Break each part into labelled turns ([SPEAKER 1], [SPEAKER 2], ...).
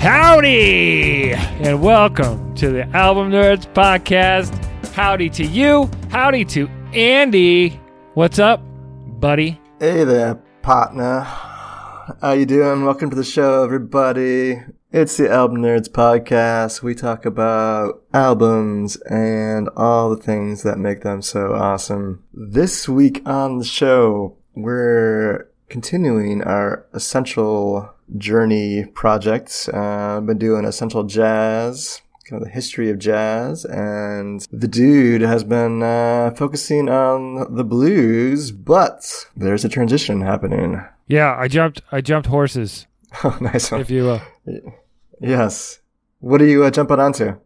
[SPEAKER 1] Howdy, and welcome to the Album Nerds Podcast. Howdy to you. Howdy to Andy. What's up, buddy?
[SPEAKER 2] Hey there, partner. How you doing? Welcome to the show, everybody. It's the Album Nerds Podcast. We talk about albums and all the things that make them so awesome. This week on the show, we're continuing our essential journey projects. Uh, I've been doing essential jazz, kind of the history of jazz, and the dude has been uh, focusing on the blues, but there's a transition happening.
[SPEAKER 1] Yeah, I jumped. I jumped horses,
[SPEAKER 2] Oh, nice one.
[SPEAKER 1] if you will.
[SPEAKER 2] Yes. What are you uh, jumping onto?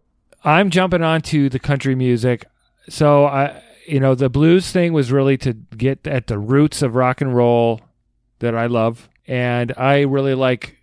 [SPEAKER 1] I'm jumping onto the country music. So I, you know, the blues thing was really to get at the roots of rock and roll that I love, and I really like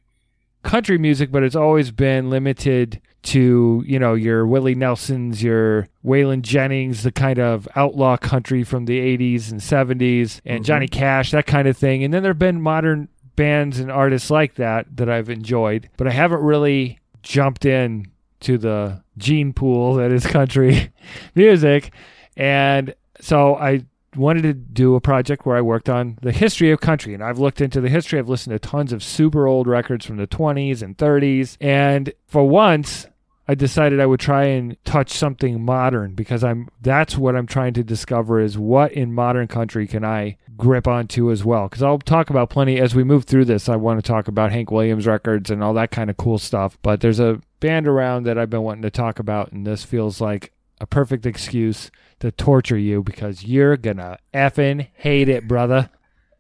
[SPEAKER 1] country music, but it's always been limited to you know your Willie Nelsons, your Waylon Jennings, the kind of outlaw country from the '80s and '70s, and
[SPEAKER 2] Mhm.
[SPEAKER 1] Johnny Cash, that kind of thing. And then there've been modern bands and artists like that that I've enjoyed, but I haven't really jumped in to the gene pool that is country music. And so I wanted to do a project where I worked on the history of country. And I've looked into the history. I've listened to tons of super old records from the 20s and 30s. And for once, I decided I would try and touch something modern because I'm that's what I'm trying to discover is what in modern country can I grip onto as well because I'll talk about plenty as we move through this I want to talk about Hank Williams records and all that kind of cool stuff but there's a band around that I've been wanting to talk about and this feels like a perfect excuse to torture you because you're gonna effing hate it brother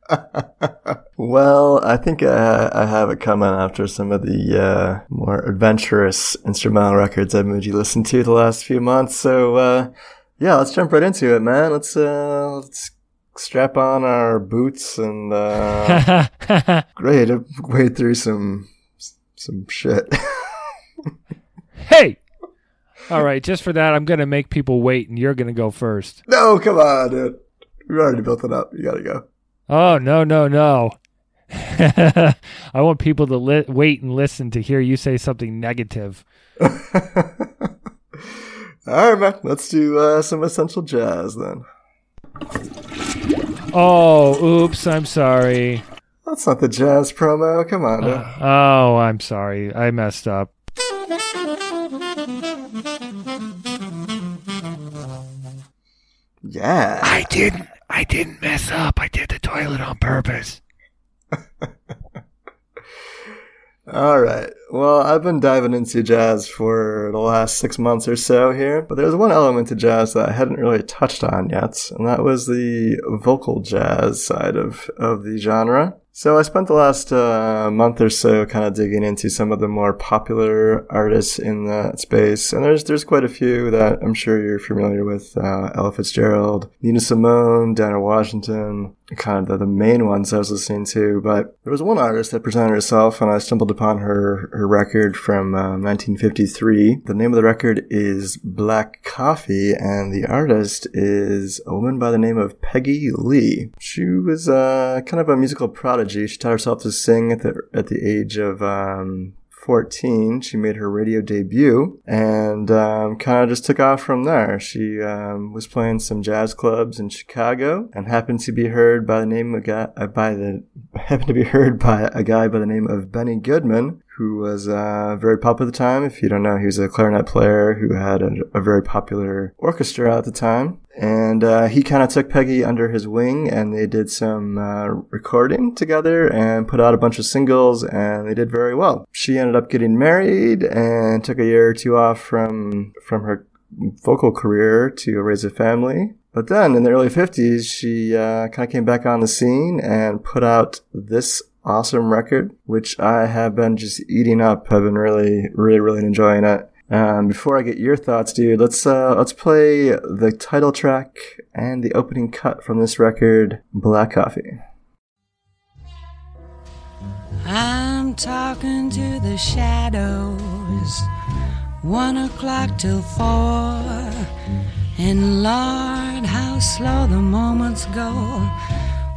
[SPEAKER 2] well, I think I, I have it coming after some of the uh, more adventurous instrumental records I've made you listen to the last few months. So, uh, yeah, let's jump right into it, man. Let's uh, let's strap on our boots and uh, great wade through some some shit.
[SPEAKER 1] hey all right just for that I'm gonna make people wait and you're gonna go first
[SPEAKER 2] no, come on, dude. We already built it up. You gotta go.
[SPEAKER 1] Oh no no no! I want people to li- wait and listen to hear you say something negative.
[SPEAKER 2] All right, man. Let's do uh, some essential jazz then.
[SPEAKER 1] Oh, oops! I'm sorry.
[SPEAKER 2] That's not the jazz promo. Come on, dude.
[SPEAKER 1] Oh, I'm sorry. I messed up.
[SPEAKER 2] Yeah.
[SPEAKER 1] I didn't. I didn't mess up. I did the toilet on purpose.
[SPEAKER 2] All right. Well, I've been diving into jazz for the last six months or so here, but there's one element to jazz that I hadn't really touched on yet, and that was the vocal jazz side of, of the genre. So I spent the last uh, month or so kind of digging into some of the more popular artists in that space, and there's there's quite a few that I'm sure you're familiar with: uh, Ella Fitzgerald, Nina Simone, Dinah Washington, kind of the, main ones I was listening to. But there was one artist that presented herself, and I stumbled upon her her record from uh, 1953. The name of the record is Black Coffee, and the artist is a woman by the name of Peggy Lee. She was uh, kind of a musical prodigy. She taught herself to sing at the at the age of um, 14, she made her radio debut and um, kind of just took off from there. She um, was playing some jazz clubs in Chicago and happened to be heard by the name of uh, by the happened to be heard by a guy by the name of Benny Goodman, who was uh, very popular at the time. If you don't know, he was a clarinet player who had a, a very popular orchestra at the time. And uh, he kind of took Peggy under his wing, and they did some uh, recording together and put out a bunch of singles, and they did very well. She ended up getting married and took a year or two off from from her vocal career to raise a family. But then in the early 50s, she uh, kind of came back on the scene and put out this awesome record, which I have been just eating up. I've been really, really, really enjoying it. Um, before I get your thoughts, dude, let's uh, let's play the title track and the opening cut from this record, Black Coffee.
[SPEAKER 3] I'm talking to the shadows. One o'clock till four. And Lord, how slow the moments go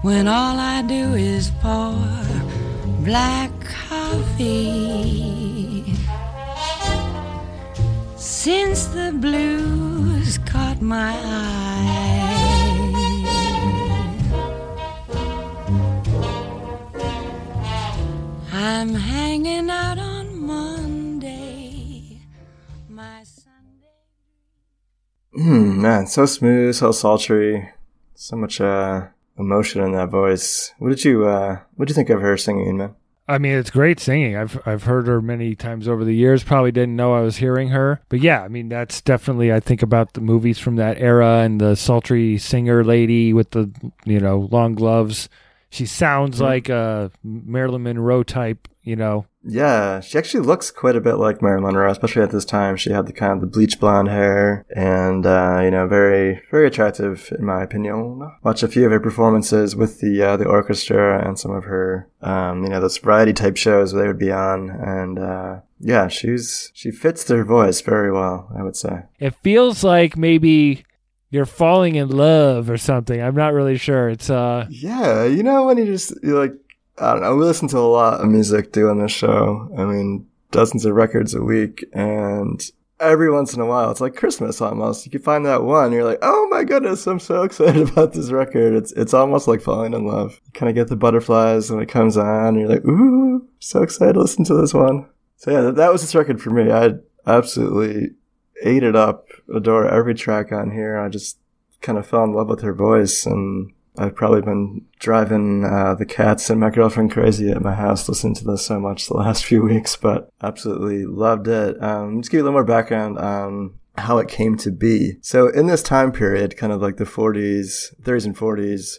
[SPEAKER 3] when all I do is pour black coffee since the blues caught my eye. I'm hanging out
[SPEAKER 2] Hmm, man, so smooth, so sultry, so much uh, emotion in that voice. What did you uh, what did you think of her singing, man?
[SPEAKER 1] I mean, it's great singing. I've I've heard her many times over the years. Probably didn't know I was hearing her, but yeah, I mean, that's definitely. I think about the movies from that era and the sultry singer lady with the you know long gloves. She sounds
[SPEAKER 2] Mhm.
[SPEAKER 1] like a Marilyn Monroe type. You know,
[SPEAKER 2] Yeah, she actually looks quite a bit like Marilyn Monroe, especially at this time. She had the kind of the bleach blonde hair, and uh, you know, very very attractive in my opinion. Watch a few of her performances with the uh, the orchestra and some of her, um, you know, those variety type shows where they would be on, and uh, yeah, she's she fits their voice very well, I would say.
[SPEAKER 1] it feels like maybe you're falling in love or something. I'm not really sure. It's uh,
[SPEAKER 2] Yeah, you know when you just you like I don't know, we listen to a lot of music doing this show. I mean, dozens of records a week and every once in a while it's like Christmas almost. You can find that one, you're like, Oh my goodness, I'm so excited about this record. It's it's almost like falling in love. You kinda get the butterflies when it comes on, you're like, Ooh, so excited to listen to this one. So yeah, that, that was this record for me. I absolutely ate it up, adore every track on here. I just kind of fell in love with her voice and I've probably been driving uh, the cats and my girlfriend crazy at my house listening to this so much the last few weeks, but absolutely loved it. Um, just give you a little more background on how it came to be. So in this time period, kind of like the 40s, 30s and 40s,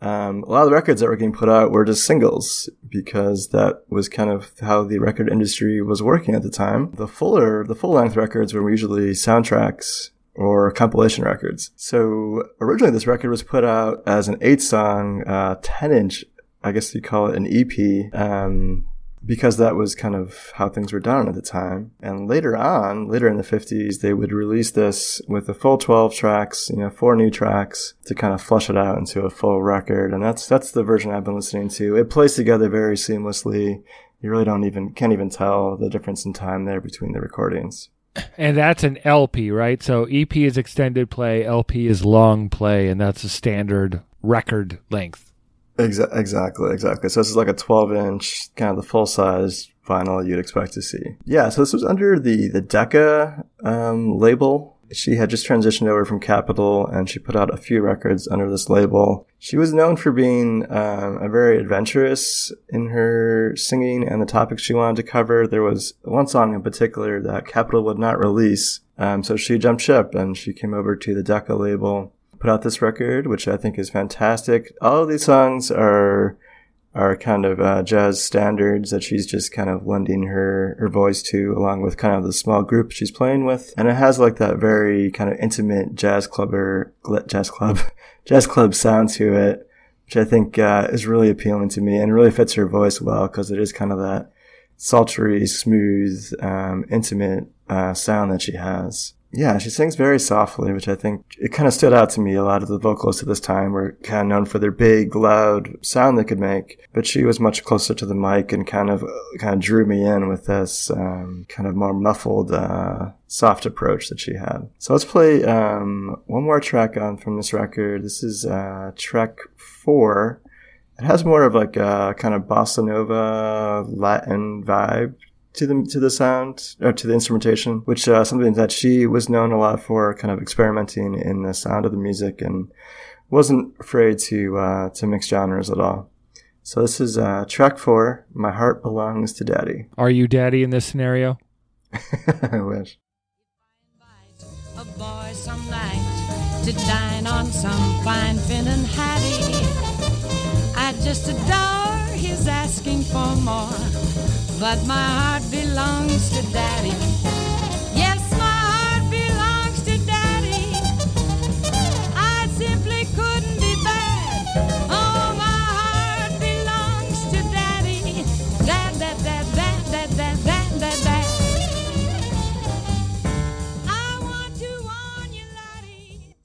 [SPEAKER 2] um, a lot of the records that were getting put out were just singles because that was kind of how the record industry was working at the time. The fuller, the full length records were usually soundtracks or compilation records. So originally this record was put out as an eight song, uh, 10 inch, I guess you call it an EP, um, because that was kind of how things were done at the time. And later on, later in the 50s, they would release this with a full 12 tracks, you know, four new tracks to kind of flush it out into a full record. And that's, that's the version I've been listening to. It plays together very seamlessly. You really don't even, can't even tell the difference in time there between the recordings.
[SPEAKER 1] And that's an LP, right? So EP is extended play, LP is long play, and that's a standard record length.
[SPEAKER 2] Exa- exactly, exactly. So this is like a 12 inch, kind of the full size vinyl you'd expect to see. Yeah, so this was under the, the Decca um, label. She had just transitioned over from Capitol and she put out a few records under this label. She was known for being um, a very adventurous in her singing and the topics she wanted to cover. There was one song in particular that Capitol would not release. Um, so she jumped ship and she came over to the Decca label put out this record, which I think is fantastic. All of these songs are are kind of uh, jazz standards that she's just kind of lending her her voice to, along with kind of the small group she's playing with, and it has like that very kind of intimate jazz clubber jazz club jazz club sound to it, which I think uh, is really appealing to me and really fits her voice well because it is kind of that sultry, smooth, um, intimate uh, sound that she has. Yeah, she sings very softly, which I think it kind of stood out to me. A lot of the vocalists at this time were kind of known for their big, loud sound they could make, but she was much closer to the mic and kind of kind of drew me in with this um, kind of more muffled, uh, soft approach that she had. So let's play um, one more track on from this record. This is uh, track four. It has more of like a kind of bossa nova Latin vibe to the to the sound or to the instrumentation, which uh, something that she was known a lot for, kind of experimenting in the sound of the music and wasn't afraid to uh, to mix genres at all. So this is uh, track four. My heart belongs to Daddy.
[SPEAKER 1] Are you daddy in this scenario?
[SPEAKER 2] I wish.
[SPEAKER 3] a boy some night to dine on some fine Finnan haddie. I just adore his asking for more, but my heart belongs to daddy. Yes, my heart belongs to daddy. I simply couldn't be bad. Oh, my heart belongs to daddy. Dad, dad, dad, dad, dad, dad, dad, dad, dad. I want to warn you, laddie.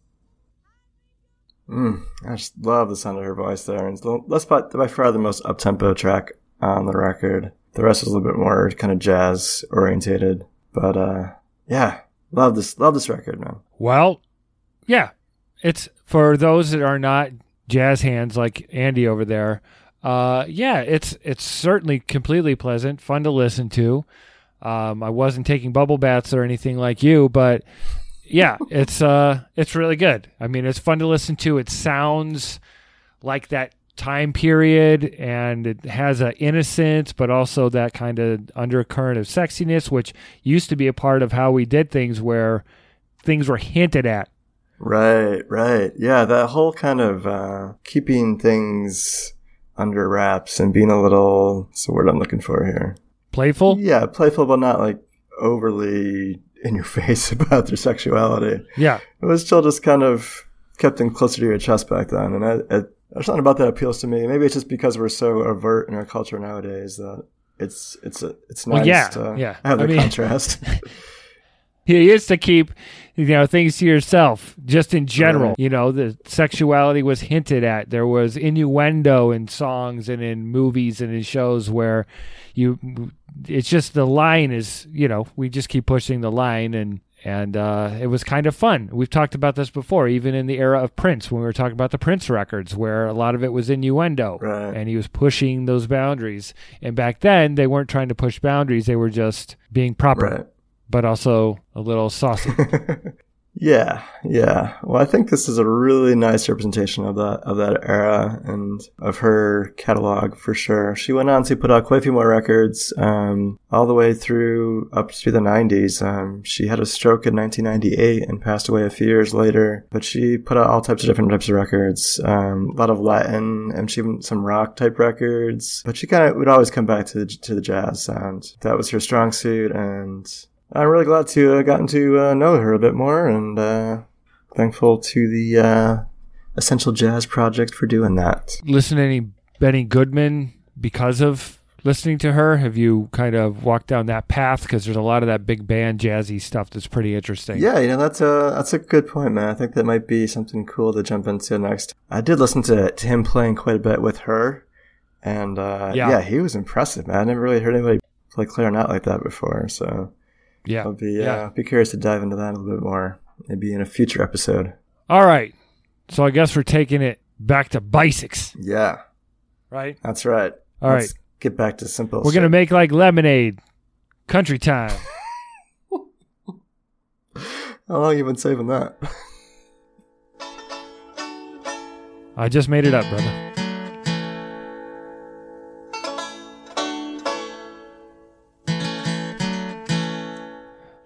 [SPEAKER 2] Mm, I just love the sound of her voice there. And that's by, by far the most up-tempo track on the record. The rest is a little bit more kind of jazz orientated. But, uh, yeah, Love this. Love this record, man.
[SPEAKER 1] Well, yeah, it's for those that are not jazz hands like Andy over there. Uh, yeah, it's it's certainly completely pleasant, fun to listen to. Um, I wasn't taking bubble baths or anything like you, but yeah, it's uh, it's really good. I mean, it's fun to listen to. It sounds like that time period, and it has an innocence, but also that kind of undercurrent of sexiness, which used to be a part of how we did things, where things were hinted at.
[SPEAKER 2] Right, right. Yeah, that whole kind of uh, keeping things under wraps and being a little. What's the word I'm looking for here?
[SPEAKER 1] Playful.
[SPEAKER 2] Yeah, playful, but not like overly in your face about their sexuality.
[SPEAKER 1] Yeah.
[SPEAKER 2] It was still just kind of kept them closer to your chest back then, and I, I, there's something about that appeals to me. Maybe it's just because we're so overt in our culture nowadays that it's it's a, it's nice
[SPEAKER 1] Well, yeah,
[SPEAKER 2] to
[SPEAKER 1] yeah.
[SPEAKER 2] have
[SPEAKER 1] I
[SPEAKER 2] the
[SPEAKER 1] mean-
[SPEAKER 2] contrast.
[SPEAKER 1] you used to keep you know things to yourself just in general you know the sexuality was hinted at there was innuendo in songs and in movies and in shows where you it's just the line is you know we just keep pushing the line and and uh, it was kind of fun. We've talked about this before, even in the era of Prince, when we were talking about the Prince records, where a lot of it was innuendo,
[SPEAKER 2] Right.
[SPEAKER 1] and he was pushing those boundaries. And back then, they weren't trying to push boundaries; they were just being proper
[SPEAKER 2] right.
[SPEAKER 1] but also a little saucy.
[SPEAKER 2] Yeah, yeah. Well, I think this is a really nice representation of that of that era and of her catalog for sure. She went on to put out quite a few more records, um, all the way through up through the '90s. Um, she had a stroke in 1998 and passed away a few years later. But she put out all types of different types of records, um, a lot of Latin and she some rock type records. But she kind of would always come back to the, to the jazz sound. That was her strong suit, and I'm really glad to uh, gotten to uh, know her a bit more, and uh, thankful to the uh, Essential Jazz Project for doing that.
[SPEAKER 1] Listen to any Benny Goodman because of listening to her? Have you kind of walked down that path? Because there's a lot of that big band jazzy stuff that's pretty interesting.
[SPEAKER 2] Yeah, you know that's a that's a good point, man. I think that might be something cool to jump into next. I did listen to to him playing quite a bit with her, and uh,
[SPEAKER 1] Yeah.
[SPEAKER 2] yeah. he was impressive, man. I never really heard anybody play clarinet like that before, so
[SPEAKER 1] yeah.
[SPEAKER 2] I'll be
[SPEAKER 1] yeah.
[SPEAKER 2] uh, be curious to dive into that a little bit more, maybe in a future episode.
[SPEAKER 1] All right. So I guess we're taking it back to basics,
[SPEAKER 2] Yeah,
[SPEAKER 1] right?
[SPEAKER 2] that's right.
[SPEAKER 1] All
[SPEAKER 2] Let's get back to simple.
[SPEAKER 1] We're gonna make like lemonade. Country time.
[SPEAKER 2] How long you been saving that?
[SPEAKER 1] I just made it up, brother.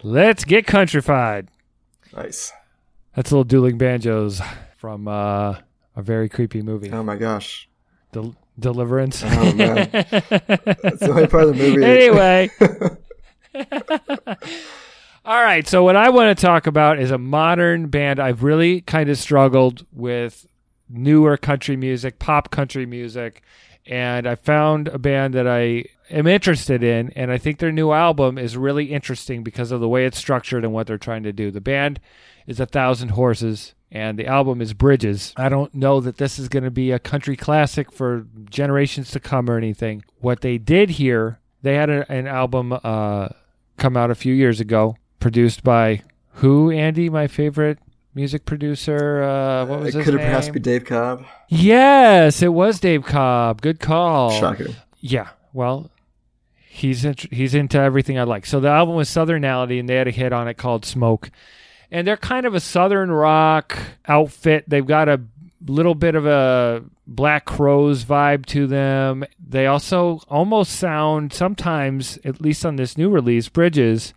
[SPEAKER 1] Let's get countrified.
[SPEAKER 2] nice.
[SPEAKER 1] That's a little dueling banjos from uh, a very creepy movie,
[SPEAKER 2] Oh my gosh.
[SPEAKER 1] Del- Deliverance.
[SPEAKER 2] Oh, man. That's the only part of the movie.
[SPEAKER 1] anyway. All right. So, what I want to talk about is a modern band. I've really kind of struggled with newer country music, pop country music. And I found a band that I am interested in. And I think their new album is really interesting because of the way it's structured and what they're trying to do. The band is A Thousand Horses. And the album is Bridges. I don't know that this is going to be a country classic for generations to come or anything. What they did here they had a, an album uh, come out a few years ago, produced by who? Andy, my favorite music producer. Uh, what was
[SPEAKER 2] it could
[SPEAKER 1] name?
[SPEAKER 2] have perhaps be Dave Cobb.
[SPEAKER 1] yes, it was Dave Cobb. Good call.
[SPEAKER 2] Shocker.
[SPEAKER 1] Yeah. Well, he's int- he's into everything I like. So the album was Southernality, and they had a hit on it called Smoke. And they're kind of a southern rock outfit. They've got a little bit of a Black Crowes vibe to them. They also almost sound sometimes, at least on this new release, Bridges,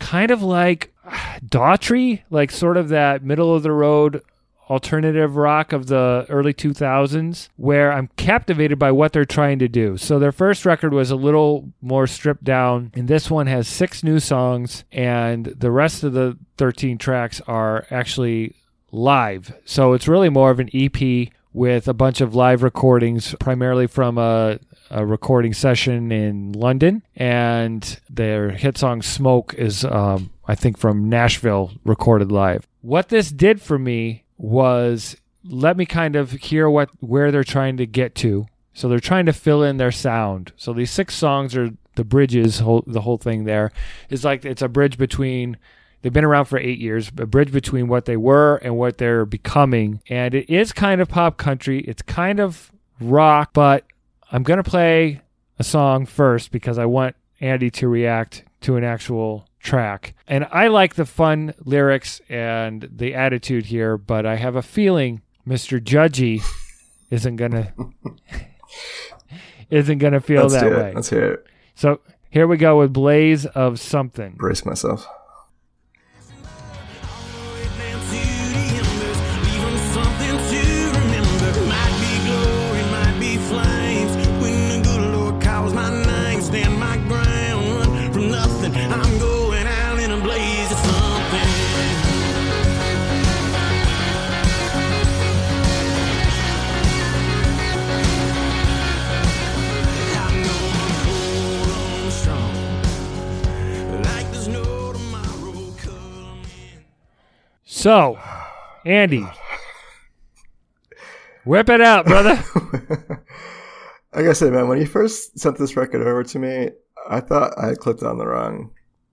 [SPEAKER 1] kind of like Daughtry, like sort of that middle of the road alternative rock of the early 2000s where I'm captivated by what they're trying to do. So their first record was a little more stripped down and this one has 6 new songs and the rest of the 13 tracks are actually live. So it's really more of an EP with a bunch of live recordings primarily from a a recording session in London, and their hit song "Smoke" is, um, I think, from Nashville, recorded live. What this did for me was let me kind of hear what where they're trying to get to. So they're trying to fill in their sound. So these six songs are the bridges. Whole, the whole thing there is like it's a bridge between They've been around for eight years, a bridge between what they were and what they're becoming. And it is kind of pop country. It's kind of rock, but I'm going to play a song first because I want Andy to react to an actual track. And I like the fun lyrics and the attitude here, but I have a feeling Mr. Judgy isn't to isn't to feel
[SPEAKER 2] Let's
[SPEAKER 1] that way.
[SPEAKER 2] Let's hear it.
[SPEAKER 1] So, here we go with Blaze of Something.
[SPEAKER 2] Brace myself.
[SPEAKER 1] So, Andy, whip it out, brother.
[SPEAKER 2] like I say, man, when you first sent this record over to me, I thought I clicked on the wrong,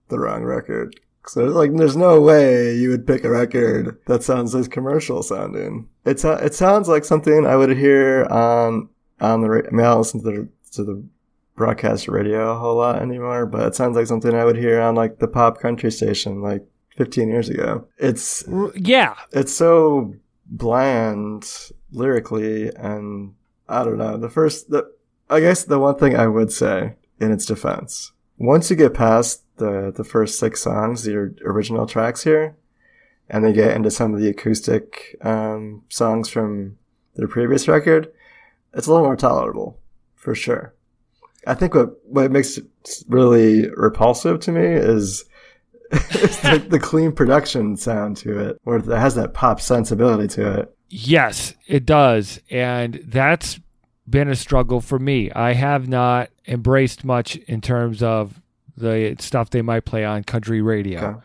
[SPEAKER 2] the wrong record. So like, there's no way you would pick a record that sounds this commercial sounding. It's it sounds like something I would hear on on the. ra- I mean, I don't listen to the to the broadcast radio a whole lot anymore, but it sounds like something I would hear on like the pop country station like 15 years ago. It's
[SPEAKER 1] yeah,
[SPEAKER 2] it's so bland lyrically and i don't know the first the i guess the one thing i would say in its defense once you get past the the first six songs your original tracks here and they get into some of the acoustic um, songs from their previous record it's a little more tolerable for sure i think what what makes it really repulsive to me is it's the clean production sound to it, or it has that pop sensibility to it.
[SPEAKER 1] yes, it does, and that's been a struggle for me. I have not embraced much in terms of the stuff they might play on country radio.
[SPEAKER 2] Okay.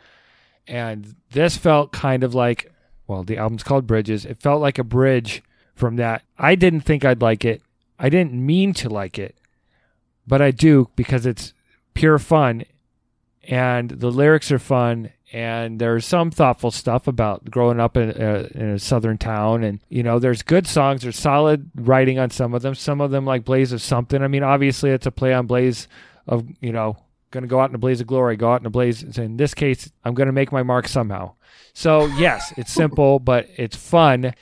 [SPEAKER 1] And this felt kind of like, well, the album's called Bridges. It felt like a bridge from that. I didn't think I'd like it. I didn't mean to like it, but I do because it's pure fun and the lyrics are fun and there's some thoughtful stuff about growing up in a, in a southern town and you know there's good songs there's solid writing on some of them some of them like blaze of something. I mean obviously it's a play on blaze of you know to go out in a blaze of glory go out in a blaze in this case i'm to make my mark somehow. So yes it's simple but it's fun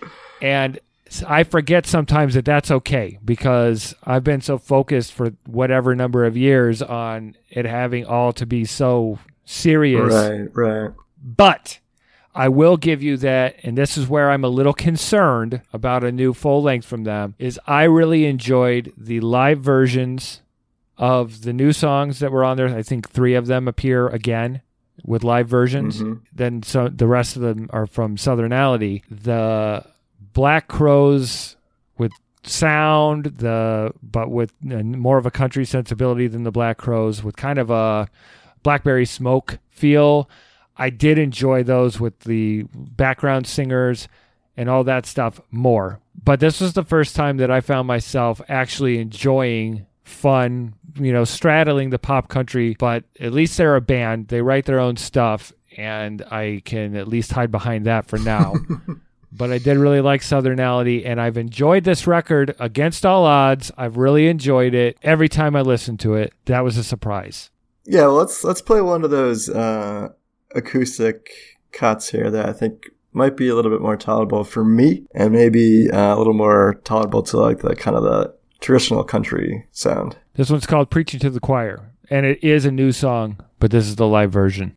[SPEAKER 1] and I forget sometimes that that's okay because I've been so focused for whatever number of years on it having all to be so serious.
[SPEAKER 2] Right, right.
[SPEAKER 1] But I will give you that, and this is where I'm a little concerned about a new full length from them, is I really enjoyed the live versions of the new songs that were on there. I think three of them appear again with live versions.
[SPEAKER 2] Mhm.
[SPEAKER 1] Then so the rest of them are from Southernality. The Black Crowes with sound, the but with uh, more of a country sensibility than the Black Crowes, with kind of a Blackberry Smoke feel. I did enjoy those with the background singers and all that stuff more. But this was the first time that I found myself actually enjoying fun, you know, straddling the pop country, but at least they're a band. They write their own stuff and I can at least hide behind that for now. but I did really like Southernality, and I've enjoyed this record against all odds. I've really enjoyed it every time I listen to it. That was a surprise.
[SPEAKER 2] Yeah, let's let's play one of those uh, acoustic cuts here that I think might be a little bit more tolerable for me, and maybe uh, a little more tolerable to like the kind of the traditional country sound.
[SPEAKER 1] This one's called Preaching to the Choir, and it is a new song, but this is the live version.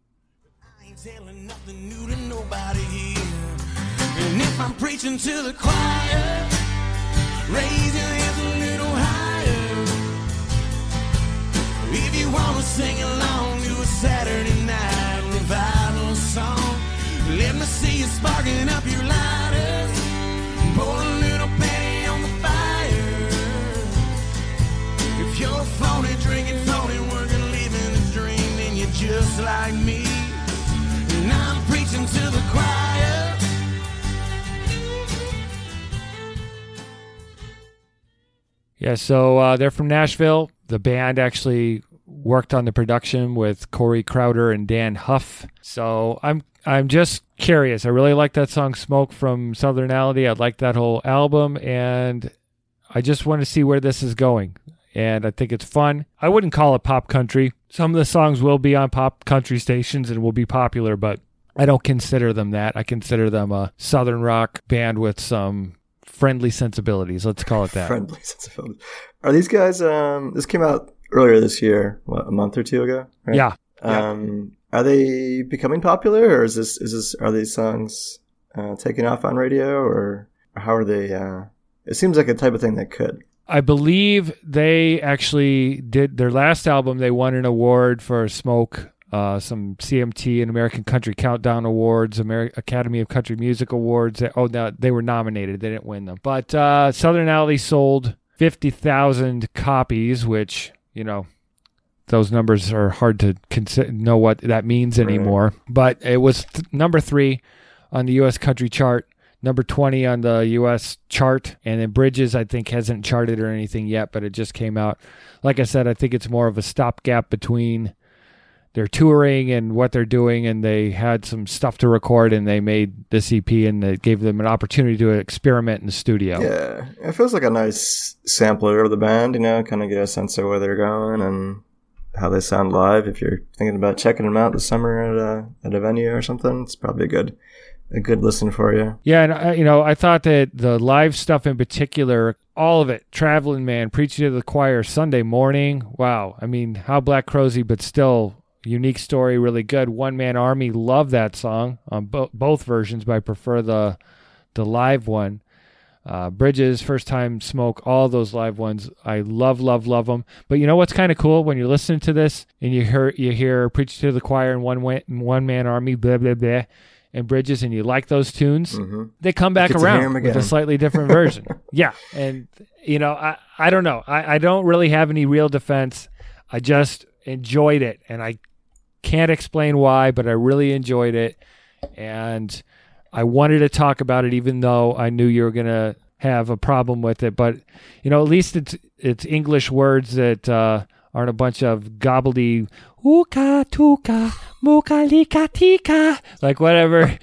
[SPEAKER 4] If to the choir, raise your hands a little higher. If you wanna sing along to a Saturday night revival song, let me see you sparking up your
[SPEAKER 1] Yeah, so uh, they're from Nashville. The band actually worked on the production with Corey Crowder and Dann Huff. So I'm I'm just curious. I really like that song "Smoke" from Southernality. I like that whole album, and I just want to see where this is going. And I think it's fun. I wouldn't call it pop country. Some of the songs will be on pop country stations and will be popular, but I don't consider them that. I consider them a southern rock band with some friendly sensibilities. Let's call it that.
[SPEAKER 2] Friendly sensibilities. Are these guys? Um, this came out earlier this year, what, a month or two ago. Right?
[SPEAKER 1] Yeah.
[SPEAKER 2] Um, are they becoming popular, or is this is this are these songs uh, taking off on radio, or how are they? Uh, it seems like a type of thing that could.
[SPEAKER 1] I believe they actually did their last album. They won an award for Smoke, uh, some CMT and American Country Countdown Awards, Ameri- Academy of Country Music Awards. Oh, no, they were nominated. They didn't win them. But uh, Southernality sold 50,000 copies, which, you know, those numbers are hard to consider, know what that means anymore. But it was th- number three on the U.S. country chart, number 20 on the U.S. chart. And then Bridges, I think, hasn't charted or anything yet, but it just came out. Like I said, I think it's more of a stopgap between their touring and what they're doing. And they had some stuff to record and they made this EP and it gave them an opportunity to experiment in the studio.
[SPEAKER 2] Yeah, it feels like a nice sampler of the band. You know, kind of get a sense of where they're going and how they sound live. If you're thinking about checking them out this summer at a at a venue or something, it's probably a good a good listen for you.
[SPEAKER 1] Yeah, and I, you know, I thought that the live stuff in particular, all of it, Traveling Man, Preaching to the Choir, Sunday Morning, wow. I mean, how Black Crowsy, but still unique story, really good. One Man Army, love that song on bo- both versions, but I prefer the the live one. Uh, Bridges, first time smoke, all those live ones. I love, love, love them. But you know what's kind of cool when you're listening to this and you hear you hear preach to the choir and one one man army, blah blah blah, and Bridges, and you like those tunes.
[SPEAKER 2] Mhm.
[SPEAKER 1] They come back
[SPEAKER 2] get to hear 'em
[SPEAKER 1] around with a slightly different version. yeah, and you know, I I don't know. I I don't really have any real defense. I just enjoyed it, and I can't explain why, but I really enjoyed it, and I wanted to talk about it, even though I knew you were gonna have a problem with it. But you know, at least it's it's English words that uh, aren't a bunch of gobbledy ooka tuka muka lika tika like whatever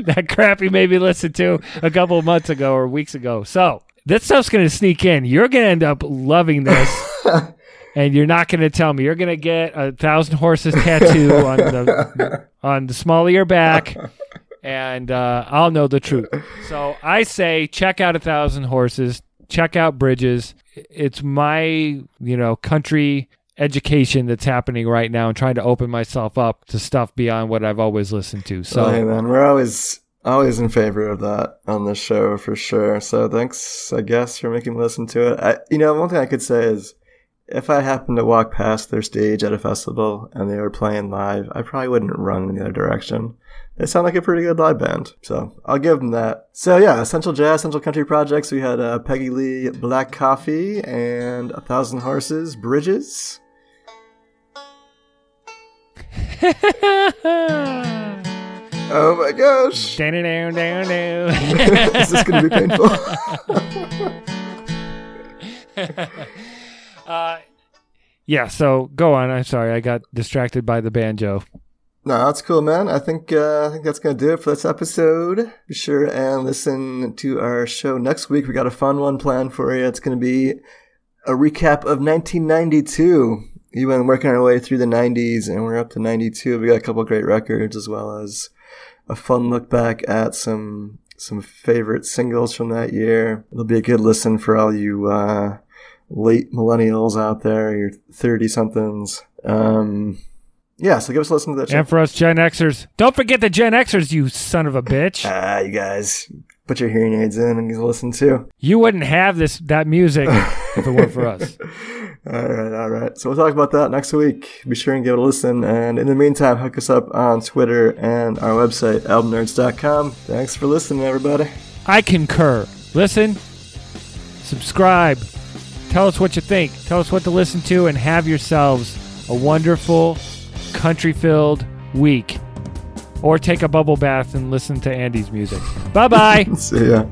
[SPEAKER 1] that crap you made me listen to a couple of months ago or weeks ago. So this stuff's gonna sneak in. You're gonna end up loving this. And you're not going to tell me. You're going to get a thousand horses tattoo on the on the small of your back, and uh, I'll know the truth. So I say, check out a thousand horses. Check out bridges. It's my you know country education that's happening right now, and trying to open myself up to stuff beyond what I've always listened to. So
[SPEAKER 2] hey man, we're always always in favor of that on the show for sure. So thanks, I guess, for making me listen to it. I, you know, one thing I could say is, if I happened to walk past their stage at a festival and they were playing live, I probably wouldn't run in the other direction. They sound like a pretty good live band, so I'll give them that. So yeah, Essential Jazz, Essential Country Projects. We had uh, Peggy Lee, Black Coffee, and A Thousand Horses, Bridges. Oh my gosh!
[SPEAKER 1] down, down, down, down.
[SPEAKER 2] Is this going to be painful?
[SPEAKER 1] uh, yeah. So go on. I'm sorry, I got distracted by the banjo.
[SPEAKER 2] no, that's cool, man. I think uh, I think that's to do it for this episode. Be sure and listen to our show next week. We got a fun one planned for you. It's to be a recap of 1992. We've been working our way through the 90s, and we're up to 92. We got a couple great records as well as a fun look back at some some favorite singles from that year. It'll be a good listen for all you uh, late millennials out there, your 30 somethings. Um, yeah, so give us a listen to that.
[SPEAKER 1] And for us Gen Xers, don't forget the Gen Xers, you son of a bitch.
[SPEAKER 2] Ah, you guys, put your hearing aids in and listen too.
[SPEAKER 1] You wouldn't have this that music if it weren't for us.
[SPEAKER 2] All right, all right. So we'll talk about that next week. Be sure and give it a listen. And in the meantime, hook us up on Twitter and our website, albumnerds.com. Thanks for listening, everybody.
[SPEAKER 1] I concur. Listen, subscribe, tell us what you think, tell us what to listen to, and have yourselves a wonderful, country filled week. Or take a bubble bath and listen to Andy's music. Bye bye.
[SPEAKER 2] See ya.